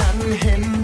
นั้นเห็น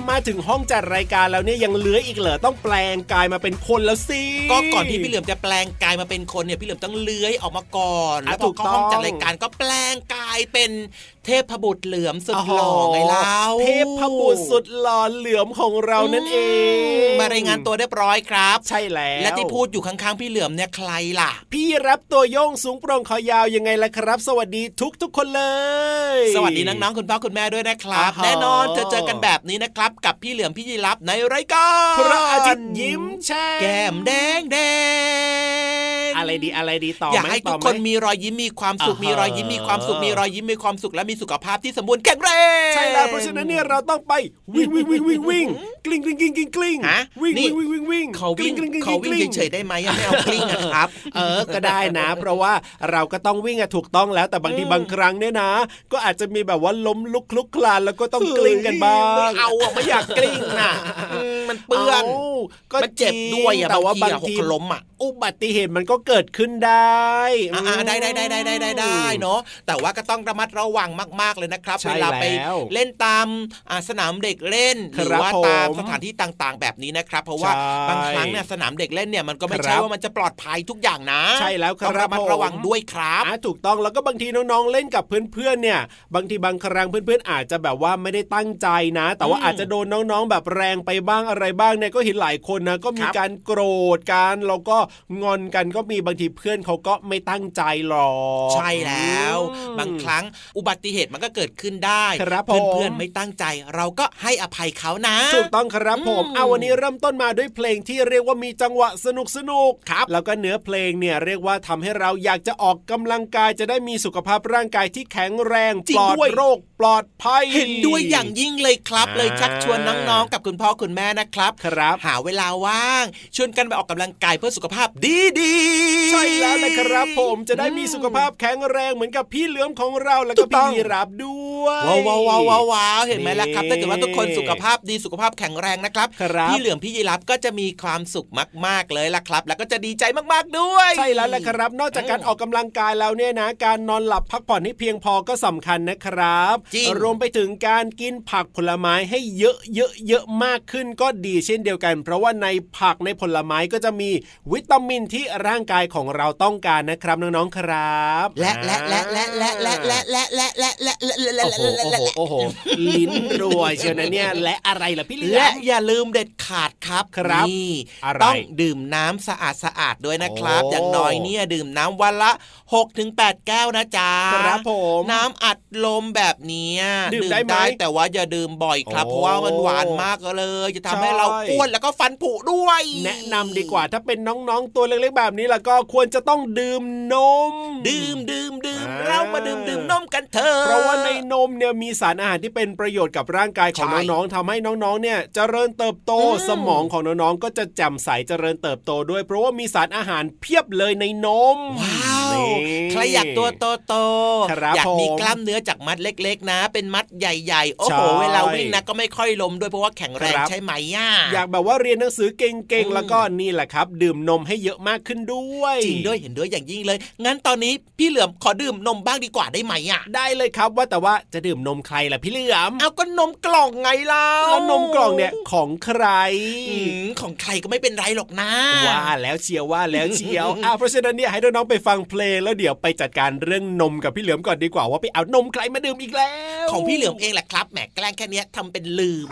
มมาถึงห้องจัดรายการแล้วเนี่ยยังเลื้อยอีกเหรอต้องแปลงกายมาเป็นคนแล้วสิก็ก่อนที่พี่เหลือมจะแปลงกายมาเป็นคนเนี่ยพี่เหลือมต้องเลื้อยออกมาก่อนอแล้วพถูอกเข้าห้องจัดรายการก็แปลงกายเป็นเทพบุตรเหลือมสุดหล่อไงเล่าเทพบุตรสุดหล่อเหลือมของเรานั่นเอง มารายงานตัวเรียบร้อยครับ ใช่แล้ว และที่พูดอยู่ข้างๆพี่เหลือมเนี่ยใครล่ะ พี่รับตัวโยงสูงโปร่งคอยาวยังไงล่ะครับ สวัสดีทุกทุกๆคนเลย สวัสดีน้องๆคุณพ่อคุณแม่ด้วยนะครับอ่าฮะแน่นอนเจอเจอกันแบบนี้นะครับ กับพี่เหลือมพี่ยีรับในรายการพระอาทิตย์ยิ้มแฉ่งแก้มแดงแดง อะไรดีอะไรดีต่ออยากไหมให้ต่ทุอกไหคนมีรอยยิ้มมีความสุขอ่าฮะมีรอยยิ้มมีความสุขมีรอยยิ้มมีความสุขและมีสุขภาพที่สมบูรณ์แข็งแรงใช่แล้วเพราะฉะนั้นเนี่ยเราต้องไปวิ่งวิ่งวิ่งวิ่งวิ่งกลิ้งกลิ้งกลิ้งกลิ้งกลิ้งฮะวิ่งนี่วิ่งวิ่งวิ่งวิ่งเขาวิ่งกลิ้กลิ้เขาวิ่งกลิ้เฉยๆได้ไหมยังไม่เอากลิ้งอะครับ เออก็ได้นะ เพราะว่าเราก็ต้องวิ่งอะถูกต้องแล้วแต่บางทีอืมบางครั้งเนี่ยนะ ก็อาจจะมีแบบว่าล้มลุกคลุกคลานแล้วก็ต้องกลิ้งกันบ้างไม่เอาอะไม่อยากกลิ้งน่ะอืมมันเปื้อนาก็มันเจ็บด้วยอะแต่ว่าบาบางงทีทีอะหกล้มอะอุบัติเหตุมันก็เกิดขึ้นได้อ่าๆได้ได้ได้ได้ได้ได้ได้เนาะแต่ว่าก็ต้องระมัดระวังมาก ๆเลยนะครับใช่เวลาไปแล้วเล่นตามอ่าสนามเด็กเล่นหครัรืบว่าตามผมสถานที่ต่างๆ แบบนี้นะครับ เพราะว่าใช่บางครั้งเนี่ยสนามเด็กเล่นเนี่ยมันก็ไม่ครับใช่ว่ามันจะปลอดภัยทุกอย่างนะ ใช่แล้วครับต้องระมัดผมระวังด้วยครับอะถูกต้องแล้วก็บางทีน้องๆเล่นกับเพื่อนๆเนี่ยบางทีบางครั้งเพื่อนๆอาจจะแบบว่าไม่ได้ตั้งใจนะ แต่ว่าอืมอาจจะโดนน้องๆแบบแรงไปบ้างอะไรบ้างเนี่ยก็เห็นหลายคนนะก็มีครับการโกรธกันแล้วก็งอนกันก็มีบางทีเพื่อนเขาก็ไม่ตั้งใจหรอกใช่แล้วอืมบางครั้งอุบัติเหตุมันก็เกิดขึ้นได้ครับผมเพื่อนๆไม่ตั้งใจ เราก็ให้อภัยเขานะถูกต้องครับผมอืมเอาวันนี้เริ่มต้นมาด้วยเพลงที่เรียกว่ามีจังหวะสนุกสนุกครับ แล้วก็เนื้อเพลงเนี่ยเรียกว่าทำให้เราอยากจะออกกำลังกายจะได้มีสุขภาพร่างกายที่แข็งแรงจริปงลอดด้วยโรคปลอดภัย เห็นด้วยอย่างยิ่งเลยครับอ่าเลยชักชวนน้องๆ กับคุณพ่อคุณแม่นะครับ ครับ หาเวลาว่างชวนกันไปออกกำลังกายเพื่อสุขภาพดีๆใช่แล้วนะครับผมจะได้มีสุขภาพแข็งแรงเหมือนกับพี่เหลือมของเราแล้วก็ถูกต้พี่องยีราฟด้วยว้าวว้าวว้าวว้าวว้าวเห็นไหมล่ะครับนี่ถ้าเกิดว่าทุกคนสุขภาพดีสุขภาพแข็งแรงนะครับครับพี่เหลือมพี่ยีรับก็จะมีความสุขมาก ๆเลยล่ะครับ แล้วก็จะดีใจมากๆด้วยใช่แล้วแหละครับ นอกจากการออกกำลังกายแล้วเนี่ยนะ การนอนหลับพักผ่อนให้เพียงพอก็สำคัญนะครับจริงรวมไปถึงการกินผักผลไม้ให้เยอะเยอะเยอะมากขึ้นก็ดีเช่นเดียวกัน เพราะว่าในผักในผลไม้ก็จะมีวิตามินที่ร่างกายของเราต้องการนะครับน้องๆครับ และและและและและและและและและและและและและโอ้โหโอ้โหโอ้โหลิ้นรัวเชียวนะเนี่ยและอะไรล่ะพี่เหลือและมอย่าลืมเด็ดขาดครับครับนี่อะไรต้องดื่มน้ำสะอาดสะอาดด้วยนะครับโอ้อย่างน้อยเนี่ยดื่มน้ำวันละ6-8ถึงแก้วนะจ๊ะครับผมน้ำอัดลมแบบเนี้ยดื่มได้ไหมแต่ว่าอย่าดื่มบ่อยครับโอ้เพราะว่ามันหวานมากเลย จะทำให้ใช่เราอ้วนแล้วก็ฟันผุด้วย แนะนำดีกว่าถ้าเป็นน้องๆตัวเล็กๆแบบนี้แล้วก็ควรจะต้องดื่มนม ดื่มดื่มดื่มอ่าเรามาดื่มดื่มนมกันเถอะเพราะว่าในนมเนี่ยมีสารอาหารที่เป็นประโยชน์กับร่างกายของใช่น้องๆทำให้น้องๆเนี่ยเจริญเติบโตอืมสมองของน้องๆก็จะแจ่มใสเจริญเติบโตด้วย เพราะว่ามีสารอาหารเพียบเลยในนมว้าวนี่ ใครอยากตัวโตโตๆครับอยากมีผมกล้ามเนื้อจากมัดเล็ก ๆ นะ เป็นมัดใหญ่ๆโอ้ใช่โหเวลาวิ่งนะก็ไม่ค่อยล้มด้วยเพราะว่าแข็งแรงครับใช่ไหมย่าอยากแบบว่าเรียนหนังสือเก่งอืมๆแล้วก็นี่แหละครับ ดื่มนมให้เยอะมากขึ้นด้วยจริงด้วยเห็นด้วยอย่างยิ่งเลย งั้นตอนนี้พี่เหลือมขอดื่มนมบ้างดีกว่าได้ไหมอะได้เลยครับว่าแต่ว่าจะดื่มนมใครล่ะพี่เหลือมเอาก็นมกล่องไงเล่าแล้วนมกล่องเนี่ยของใครอืมของใครก็ไม่เป็นไรหรอกนะว่าแล้วเชียวว่าแล้วเชียวอะเพราะฉะนั้นเนี่ยให้น้องๆไปฟังเพลงแล้วเดี๋ยวไปจัดการเรื่องนมกับพี่เหลือมก่อนดีกว่าว่าไปเอานมใครมาดื่มอีกแล้ว ของพี่เหลือมเองแหละครับแหมแกล้งแค่นี้ทำเป็นลืม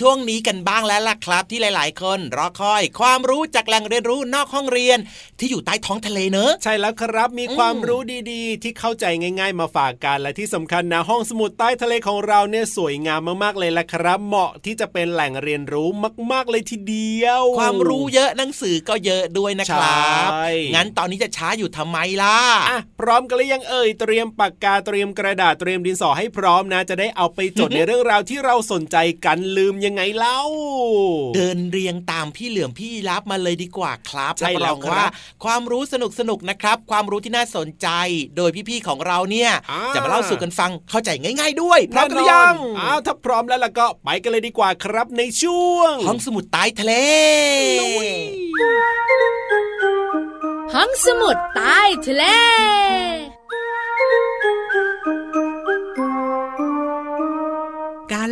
ช่วงนี้กันบ้างแล้วล่ะครับ ที่หลาย ๆ คนรอคอย ความรู้จากแหล่งเรียนรู้นอกห้องเรียน ที่อยู่ใต้ท้องทะเลเนอะใช่แล้วครับมีความรู้ดีๆ ที่เข้าใจง่าย ๆ มาฝากกันและที่สำคัญนะห้องสมุดใต้ทะเลของเราเนี่ยสวยงามมากๆเลยละครับ เหมาะที่จะเป็นแหล่งเรียนรู้มาก ๆ เลยทีเดียว ความรู้เยอะหนังสือก็เยอะด้วยนะครับใช่งั้นตอนนี้จะช้าอยู่ทำไมล่ะอะพร้อมกันหรือยังเอ่ยเตรียมปากกาเตรียมกระดาษเตรียมดินสอให้พร้อมนะ จะได้เอาไปจดในเรื่องราวที่เราสนใจกันลืมยังไงเล่า เดินเรียงตามพี่เหลือมพี่รับมาเลยดีกว่าครับใช่รับรองแล้วครับว่า ความรู้สนุกสนุกๆนะครับ ความรู้ที่น่าสนใจ โดยพี่ๆของเราเนี่ยอ่าจะมาเล่าสู่กันฟังเข้าใจง่าย ๆ ด้วยพร้อมกันหรือยังอ้าวถ้าพร้อมแล้วล่ะก็ไปกันเลยดีกว่าครับในช่วงห้องสมุดใต้ทะเลห้องสมุดใต้ทะเล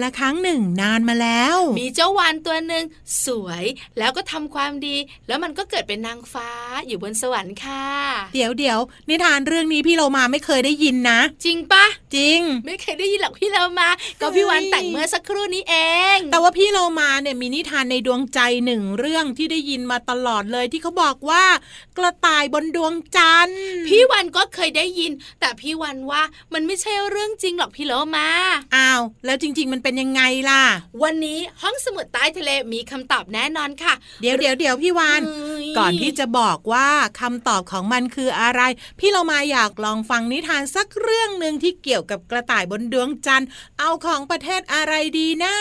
ละครั้งหนึ่งนานมาแล้ว มีเจ้าวานตัวหนึ่งสวยแล้วก็ทำความดี แล้วมันก็เกิดเป็นนางฟ้าอยู่บนสวรรค์ค่ะ เดี๋ยวเดี๋ยวนิทานเรื่องนี้พี่เรามาไม่เคยได้ยินนะ จริงปะจริง ไม่เคยได้ยินหรอกพี่เรามา ก็พี่วานแต่งเมื่อสักครู่นี้เอง แต่ว่าพี่เรามาเนี่ยมีนิทานในดวงใจหนึ่งเรื่องที่ได้ยินมาตลอดเลยที่เขาบอกว่า กระต่ายบนดวงจันทร์พี่วันก็เคยได้ยิน แต่พี่วันว่ามันไม่ใช่เรื่องจริงหรอกพี่เรามาอ้าวแล้วจริง ๆ มันเป็นยังไงล่ะ วันนี้ห้องสมุดใต้ทะเลมีคำตอบแน่นอนค่ะ เดี๋ยวเดี๋ยวเดี๋ยวพี่วานเฮ้ยก่อนที่จะบอกว่าคำตอบของมันคืออะไร พี่เรามาอยากลองฟังนิทานสักเรื่องหนึ่งที่เกี่ยวกับกระต่ายบนดวงจันทร์ เอาของประเทศอะไรดีนะ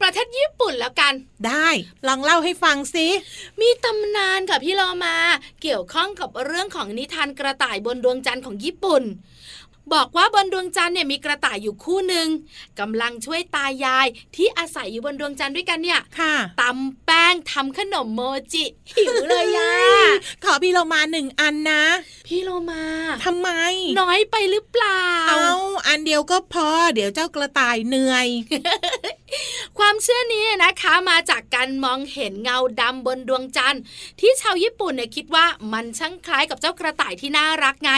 ประเทศญี่ปุ่นแล้วกัน ได้ ลองเล่าให้ฟังสิ มีตำนานค่ะพี่โลมา เกี่ยวข้องกับเรื่องของนิทานกระต่ายบนดวงจันทร์ของญี่ปุ่น บอกว่าบนดวงจันทร์เนี่ยมีกระต่ายอยู่คู่หนึ่งกำลังช่วยตายายที่อาศัยอยู่บนดวงจันทร์ด้วยกันเนี่ยค่ะตำแป้งทำขนมโมจิหิวเลยอะขอพี่เรามาหนึ่งอันนะ พี่โลมาทำไม น้อยไปหรือเปล่า เอาอันเดียวก็พอ เดี๋ยวเจ้ากระต่ายเหนื่อย ความเชื่อนี้นะคะมาจากการมองเห็นเงาดำบนดวงจันทร์ที่ชาวญี่ปุ่นเนี่ยคิดว่ามันช่างคล้ายกับเจ้ากระต่ายที่น่ารักไง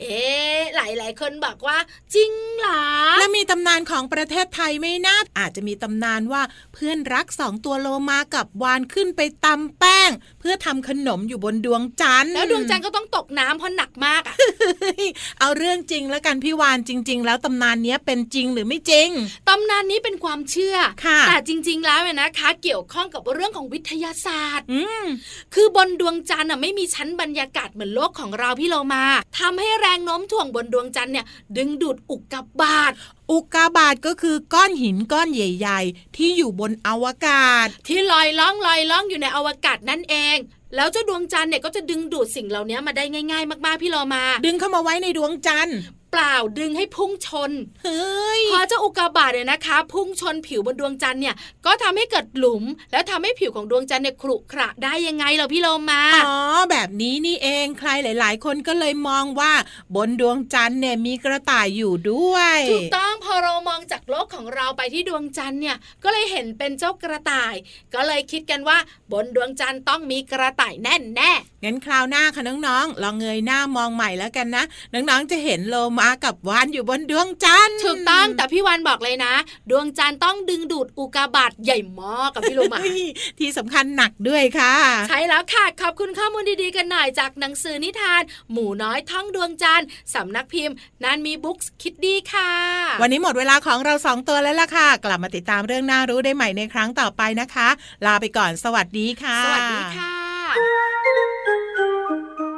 เอ๊ะหลายๆคนบอกว่า จริงเหรอและมีตำนานของประเทศไทยไหม่นะอาจจะมีตำนานว่าเพื่อนรักสองตัวโลมากับวานขึ้นไปตำแป้ง เพื่อทำขนมอยู่บนดวงจันทร์แล้วดวงจันทร์ก็ต้องตกน้ำเพราะหนักมากอะเฮ้ยเอาเรื่องจริงแล้วกันพี่วานจริง ๆ แล้วตำนานเนี้ยเป็นจริงหรือไม่จริงตำนานนี้เป็นความเชื่อค่ะแต่จริง ๆ แล้วเนี่ยนะคะ เกี่ยวข้องกับเรื่องของวิทยาศาสตร์อืมคือบนดวงจันทร์น่ะไม่มีชั้นบรรยากาศเหมือนโลกของเราพี่เรามาทำให้แรงโน้มถ่วงบนดวงจันทร์เนี่ย ดึงดูดอุกกาบาตอุกกาบาตก็คือก้อนหินก้อนใหญ่ ๆ ที่อยู่บนอวกาศ ที่ลอยล่องลอยล่องอยู่ในอวกาศนั่นเองแล้วเจ้าดวงจันทร์เนี่ยก็จะดึงดูดสิ่งเหล่านี้มาได้ง่าย ๆ มากๆพี่เรามา ดึงเข้ามาไว้ในดวงจันทร์ เปล่าดึงให้พุ่งชน เฮ้ย พอเจ้าอุกกาบาตเนี่ยนะคะ พุ่งชนผิวบนดวงจันทร์เนี่ย ก็ทำให้เกิดหลุม แล้วทำให้ผิวของดวงจันทร์เนี่ยขรุขระได้ยังไงเหราพี่เรามา อ๋อ แบบนี้นี่เองใครหลาย ๆ คนก็เลยมองว่าบนดวงจันทร์เนี่ยมีกระต่ายอยู่ด้วย ถูกต้องพอเรามองจากโลกของเราไปที่ดวงจันทร์เนี่ย ก็เลยเห็นเป็นเจ้ากระต่าย ก็เลยคิดกันว่า บนดวงจันทร์ต้องมีกระต่ายแน่แน่ งั้นคราวหน้าค่ะน้องๆลองเงยหน้ามองใหม่แล้วกันนะน้องๆจะเห็นโลมากับวานอยู่บนดวงจันทร์ๆถูกต้องแต่พี่วันบอกเลยนะ ดวงจันทร์ต้องดึงดูดอุกกาบาตใหญ่มากกับพี่โลมาเฮ้ยที่สำคัญหนักด้วยค่ะ ใช่แล้วค่ะขอบคุณข้อมูลดีๆกันหน่อยจากหนังสือนิทาน หมูน้อยท่องดวงจันทร์สำนักพิมพ์นันมีบุ๊กส์คิดดีค่ะ วันนี้หมดเวลาของเราสองตัวแล้วล่ะค่ะ กลับมาติดตามเรื่องน่ารู้ได้ใหม่ในครั้งต่อไปนะคะ ลาไปก่อนสวัสดีค่ะ สวัสดีค่ะ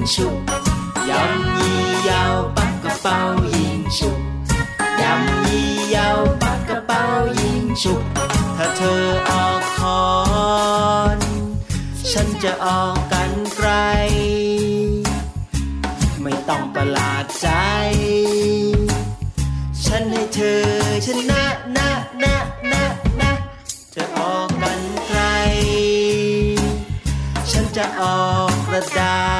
英雄，饮一有八个包英雄，饮一有八个包英雄ถ้าเธอออกคอนฉันจะออกกันไกล ไม่ต้องประหลาดใจ ฉันให้เธอฉันะนะนะนะนะเธอออกกันไกล ฉันจะออกกระดาษ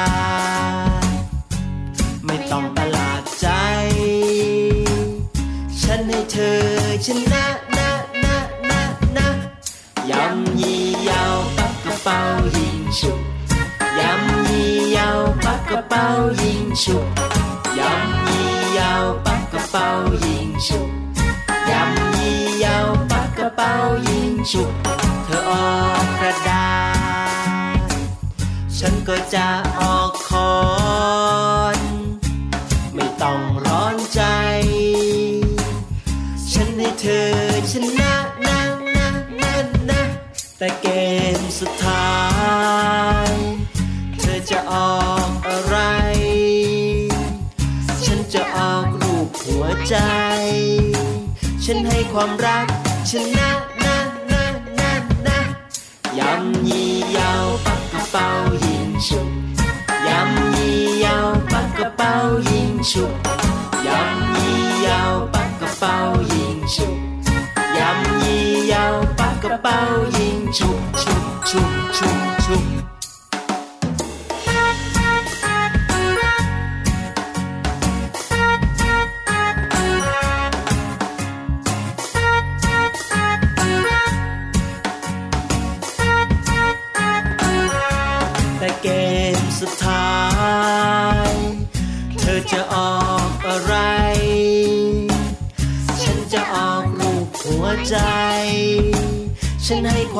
เป๋ายิงฉุบยำยี่ยาวปักกระเป๋ายิงฉุบยำยี่ยาวปักกระเป๋ายิงฉุบเธอออกกระดาษฉันก็จะออก ฉันให้ความรัก ชนะนะนะนะนะยำยี่ยาวปักกระเป๋ายิงฉุบยำยี่ยาวปักกระเป๋ายิงฉุบยำยี่ยาวปักกระเป๋ายิงฉุบยำยี่ยาวปักกระเป๋ายิงฉุบฉุบฉุบฉุบฉุบ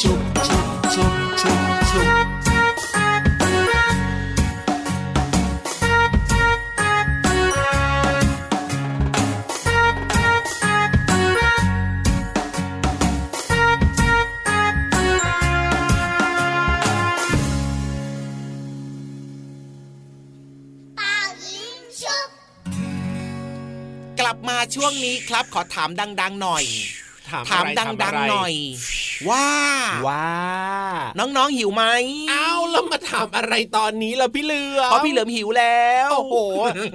ยิงฉุบฉุบฉุบฉุบฉุบเป่ายิงชุบกลับมาช่วงนี้ครับขอถามดัง ๆ หน่อย ถามถามอะไรดัถางะไรๆหน่อย ว่าว่า น้องๆหิวไหมเอาแล้วมาถามอะไรตอนนี้ล่ะพี่เหลือมเพราะพี่เหลิมหิวแล้วโอ้โห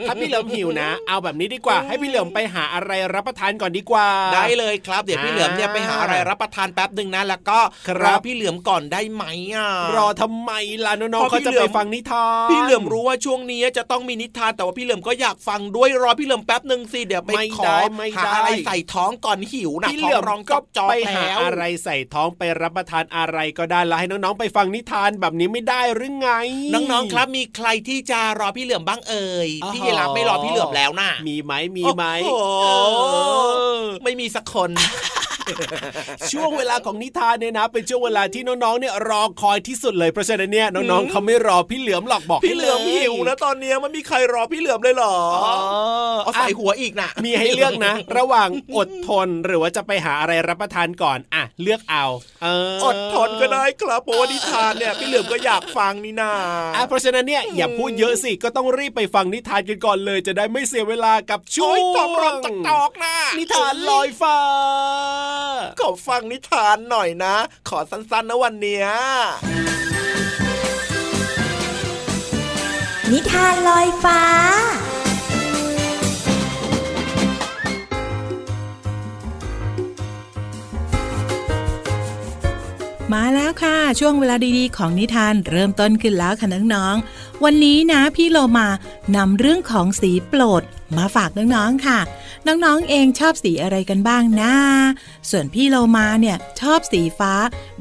ถ้าพี่เหลิมหิวนะ เอาแบบนี้ดีกว่า ให้พี่เหลิมไปหาอะไรรับประทานก่อนดีกว่า ได้เลยครับเดี๋ยวพี่เหลือมเนี่ยไปหาอะไรรับประทานแป๊บหนึ่งนะแล้วก็ครับรอพี่เหลือมก่อนได้ไหมอะรอทำไมล่ะน้องเพๆราะเขาพี่จะเหลืไปอมฟังนิทานพี่เหลือมรู้ว่าช่วงนี้จะต้องมีนิทานแต่ว่าพี่เหลือมก็อยากฟังด้วยรอพี่เหลือมแป๊บหนึ่งสิเดี๋ยวไปไม่ขอได้ไม่หาได้อะไรใส่ท้องก่อนหิวนะพี่ท้เหอลืงอมร้องก็จอกไปๆหาแล้วอะไรใส่ท้องไปรับประทานอะไรก็ได้แล้วให้น้องๆไปฟังนิทานแบบนี้ไม่ได้หรือไง น้องๆครับมีใครที่จะรอพี่เหลือมบ้างเอ่ยอ๋อพี่ยีรับไม่รอพี่เหลือมแล้วนะมีไหมมีไหมโอ้โหเออไม่มีสักคน ช่วงเวลาของนิทานเนี่ยนะ เป็นช่วงเวลาที่น้องๆเนี่ยรอคอยที่สุดเลยเพราะฉะนั้นเนี่ยน้องอืมๆเขาไม่รอพี่เหลือมหรอกบอกพี่เหลือมหิวนะตอนเนี้ยมันมีใครรอพี่เหลือมเลยเหรออ๋อเอาใส่หัวอีกนะมีให้เลือกนะ ระหว่างอดทนหรือว่าจะไปหาอะไรรับประทานก่อนอะเลือกเอาเอออดทนก็ได้ครับเพราะว่านิทานเนี่ยพี่เหลือมก็อยากฟังนี่นาอะเพราะฉะนั้นเนี่ยอย่าพูดเยอะสิก็ต้องรีบไปฟังนิทานกันก่อนเลย จะได้ไม่เสียเวลากับช่วโอ้งยตอบรับตกตอกนะนิทานลอยฟ้า ขอฟังนิทานหน่อยนะ ขอสั้นๆนะวันเนี้ยนิทานลอยฟ้ามาแล้วค่ะ ช่วงเวลาดีๆ ของนิทานเริ่มต้นขึ้นแล้วค่ะน้องๆวันนี้นะพี่โลมานำเรื่องของสีโปรดมาฝากน้องๆค่ะ น้องๆเองชอบสีอะไรกันบ้างนะ ส่วนพี่โลมาเนี่ยชอบสีฟ้า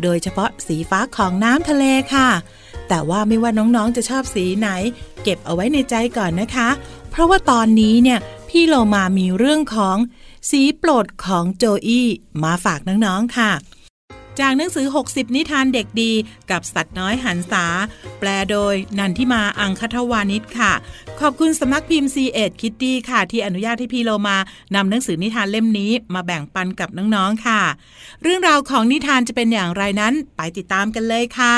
โดยเฉพาะสีฟ้าของน้ำทะเลค่ะ แต่ว่าไม่ว่าน้องๆจะชอบสีไหน เก็บเอาไว้ในใจก่อนนะคะ เพราะว่าตอนนี้เนี่ยพี่โลมามีเรื่องของสีโปรดของโจอี้มาฝากน้องๆค่ะ จากหนังสือ 60 นิทานเด็กดีกับสัตว์น้อยหันษา แปลโดยนันทิมาอังคทวานิชค่ะ ขอบคุณสมัครพิมพ์ c ีเอ็ดคิตตี้ค่ะ ที่อนุญาตให้พี่โลมานำหนังสือนิทานเล่มนี้มาแบ่งปันกับน้องๆค่ะ เรื่องราวของนิทานจะเป็นอย่างไรนั้นไปติดตามกันเลยค่ะ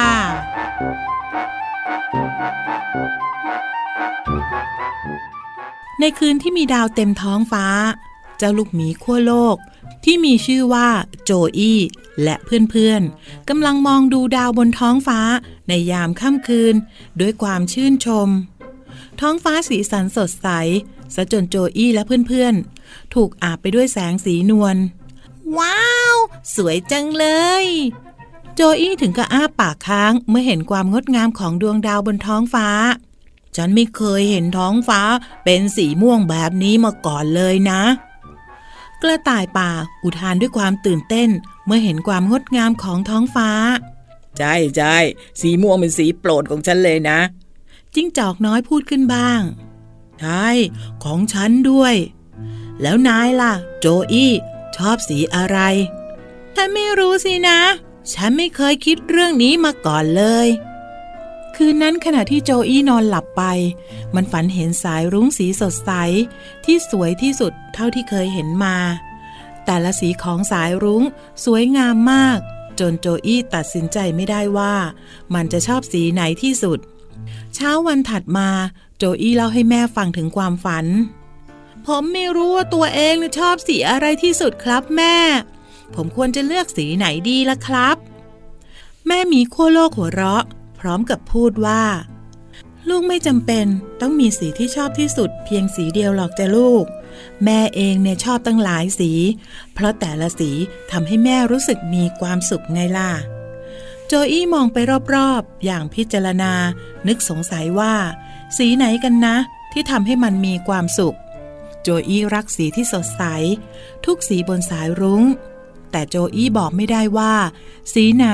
ในคืนที่มีดาวเต็มท้องฟ้า เจ้าลูกหมีขั้วโลก ที่มีชื่อว่าโจอี้และเพื่อนๆกำลังมองดูดาวบนท้องฟ้าในยามค่ำคืน ด้วยความชื่นชม ท้องฟ้าสีสันสดใสสะจนโจอี้และเพื่อนๆ ถูกอาบไปด้วยแสงสีนวลว้าว สวยจังเลย โจอี้ถึงกับอ้าปากค้างเมื่อเห็นความงดงามของดวงดาวบนท้องฟ้า ฉันไม่เคยเห็นท้องฟ้าเป็นสีม่วงแบบนี้มาก่อนเลยนะ กระต่ายป่าอุทานด้วยความตื่นเต้น เมื่อเห็นความงดงามของท้องฟ้า ใช่ใช่สีม่วงเป็นสีโปรดของฉันเลยนะ จิ้งจอกน้อยพูดขึ้นบ้าง ใช่ ของฉันด้วย แล้วนายล่ะ โจอี้ ชอบสีอะไร ฉันไม่รู้สินะ ฉันไม่เคยคิดเรื่องนี้มาก่อนเลย คืนนั้นขณะที่โจอี้นอนหลับไป มันฝันเห็นสายรุ้งสีสดใส ที่สวยที่สุดเท่าที่เคยเห็นมา แต่ละสีของสายรุ้งสวยงามมาก จนโจอี้ตัดสินใจไม่ได้ว่า มันจะชอบสีไหนที่สุด เช้าวันถัดมาโจอี้เล่าให้แม่ฟังถึงความฝัน ผมไม่รู้ว่าตัวเองชอบสีอะไรที่สุดครับแม่ ผมควรจะเลือกสีไหนดีล่ะครับ แม่มีขั้วโลกหัวเราะ ร้อมกับพูดว่า ลูกไม่จำเป็นต้องมีสีที่ชอบที่สุด เพียงสีเดียวหรอกจ้ะลูก แม่เองเนี่ยชอบตั้งหลายสี เพราะแต่ละสีทำให้แม่รู้สึกมีความสุขไงล่ะ โจอี้มองไปรอบๆ อย่างพิจารณา นึกสงสัยว่า สีไหนกันนะ ที่ทำให้มันมีความสุข โจอี้รักสีที่สดใส ทุกสีบนสายรุง้ง แต่โจอี้บอกไม่ได้ว่า สีไหน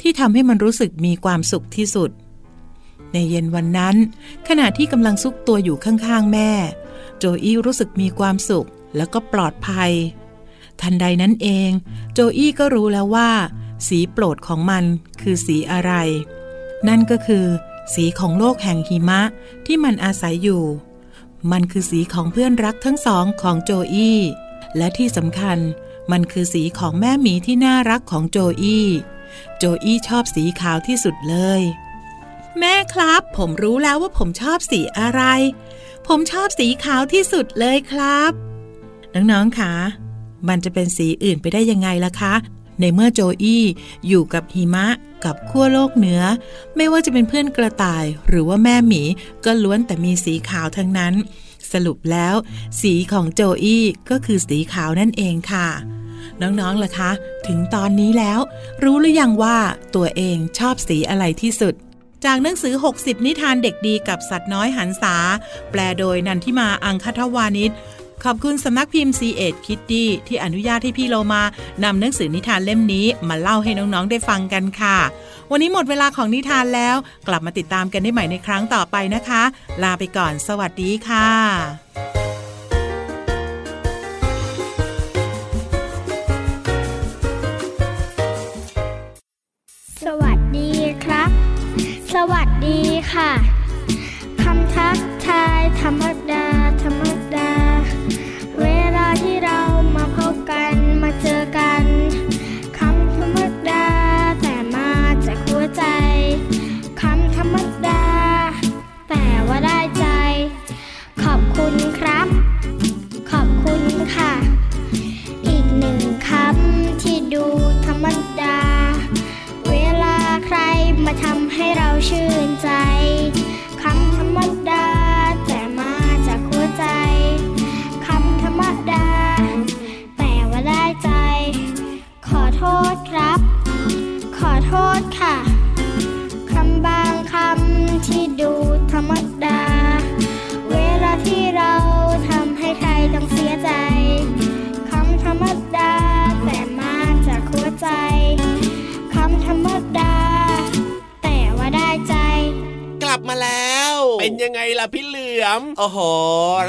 ที่ทำให้มันรู้สึกมีความสุขที่สุด ในเย็นวันนั้น ขณะที่กำลังซุกตัวอยู่ข้างๆแม่ โจอี้รู้สึกมีความสุขแล้วก็ปลอดภัย ทันใดนั้นเอง โจอี้ก็รู้แล้วว่า สีโปรดของมันคือสีอะไร นั่นก็คือ สีของโลกแห่งหิมะที่มันอาศัยอยู่ มันคือสีของเพื่อนรักทั้งสองของโจอี้และที่สำคัญ มันคือสีของแม่หมีที่น่ารักของโจอี้โจอี้ชอบสีขาวที่สุดเลย แม่ครับ ผมรู้แล้วว่าผมชอบสีอะไร ผมชอบสีขาวที่สุดเลยครับ น้องๆคะมันจะเป็นสีอื่นไปได้ยังไงล่ะคะ ในเมื่อโจอี้อยู่กับหิมะกับขั้วโลกเหนือ ไม่ว่าจะเป็นเพื่อนกระต่ายหรือว่าแม่หมีก็ล้วนแต่มีสีขาวทั้งนั้น สรุปแล้ว สีของโจอี้ก็คือสีขาวนั่นเองค่ะ น้องๆล่ะคะ ถึงตอนนี้แล้ว รู้หรือยังว่าตัวเองชอบสีอะไรที่สุด จากหนังสือ 60 นิทานเด็กดีกับสัตว์น้อยหันษาแปลโดยนันทิมาอังคทวานิช ขอบคุณสำนักพิมพ์ c ีเอ็ดคิตตี้ที่อนุญาตให้พี่โลมานำหนังสือนิทานเล่มนี้มาเล่าให้น้องๆได้ฟังกันค่ะ วันนี้หมดเวลาของนิทานแล้ว กลับมาติดตามกันได้ใหม่ในครั้งต่อไปนะคะ ลาไปก่อน สวัสดีค่ะสวัสดีครับ สวัสดีค่ะ คำทักทายธรรม คุณครับ ขอบคุณค่ะ อีกหนึ่งคำที่ดูธรรมดา เวลาใครมาทำให้เราชื่นใจ โอ้โห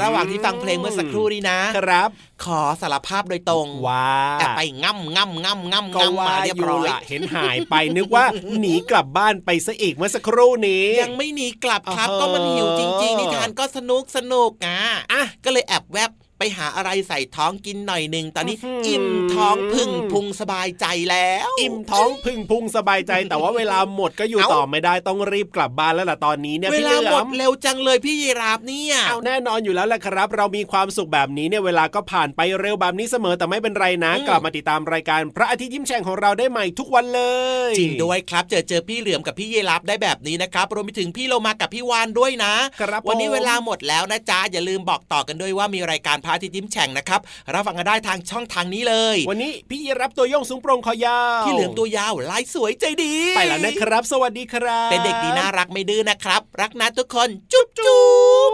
ระหว่างที่ฟังเพลงเมื่อสักครู่นี้นะ ครับ ขอสารภาพโดยตรงว่าแอบไปง่ำง่ำง่ำง่ำก็ง่ำว่ามาเรียบอยู่ร้อยละเห็นหายไปนึกว่าหนีกลับบ้านไปซะอีกเมื่อสักครู่นี้ ยังไม่หนีกลับครับอ๋อก็มันหิวจริง ๆนิทานก็สนุกสนุกอะอะก็เลยแอบแวบ ไปหาอะไรใส่ท้องกินหน่อยหนึ่งตอนนี้อื้อหืออิ่อิ่มท้องพึ่งพุงสบายใจแล้ว อิ่มท้องพึ่งพุงสบายใจ แต่ว่าเวลาหมดก็อยู่เอ้าต่อไม่ได้ต้องรีบกลับบ้านแล้วล่ะตอนนี้เนี่ยเวพี่เหลาลืหมอดมเร็วจังเลยพี่ยีราฟเนี่ยเอาแน่นอนอยู่แล้วแหละครับ เรามีความสุขแบบนี้เนี่ยเวลาก็ผ่านไปเร็วแบบนี้เสมอแต่ไม่เป็นไรนะอืมกลับมาติดตามรายการพระอาทิตย์ยิ้มแฉ่งของเราได้ใหม่ทุกวันเลยจริงด้วยครับ เจอเจอพี่เหลือมกับพี่ยีราฟได้แบบนี้นะครับรวมไปถึงพี่โลมากับพี่วานด้วยนะครับวันนี้ผมเวลาหมดแล้วนะจ๊ะอย่าลืมบอกต่อกันด้วยว่ามีรายการพระอาทิตย์ยิ้มแฉ่งนะครับรับฟังกันได้ทางช่องทางนี้เลย วันนี้พี่ยีรับตัวโยงสูงโปร่งคอยาวพี่เหลือมตัวยาวลายสวยใจดี ไปแล้วนะครับ สวัสดีครับ เป็นเด็กดีน่ารักไม่ดื้อนะครับ รักนะทุกคนจุ๊บจุ๊บ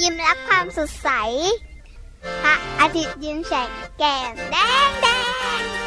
ยิ้มรับความสดใสพระอาทิตย์ยิ้มแฉกแก้มแดงแดง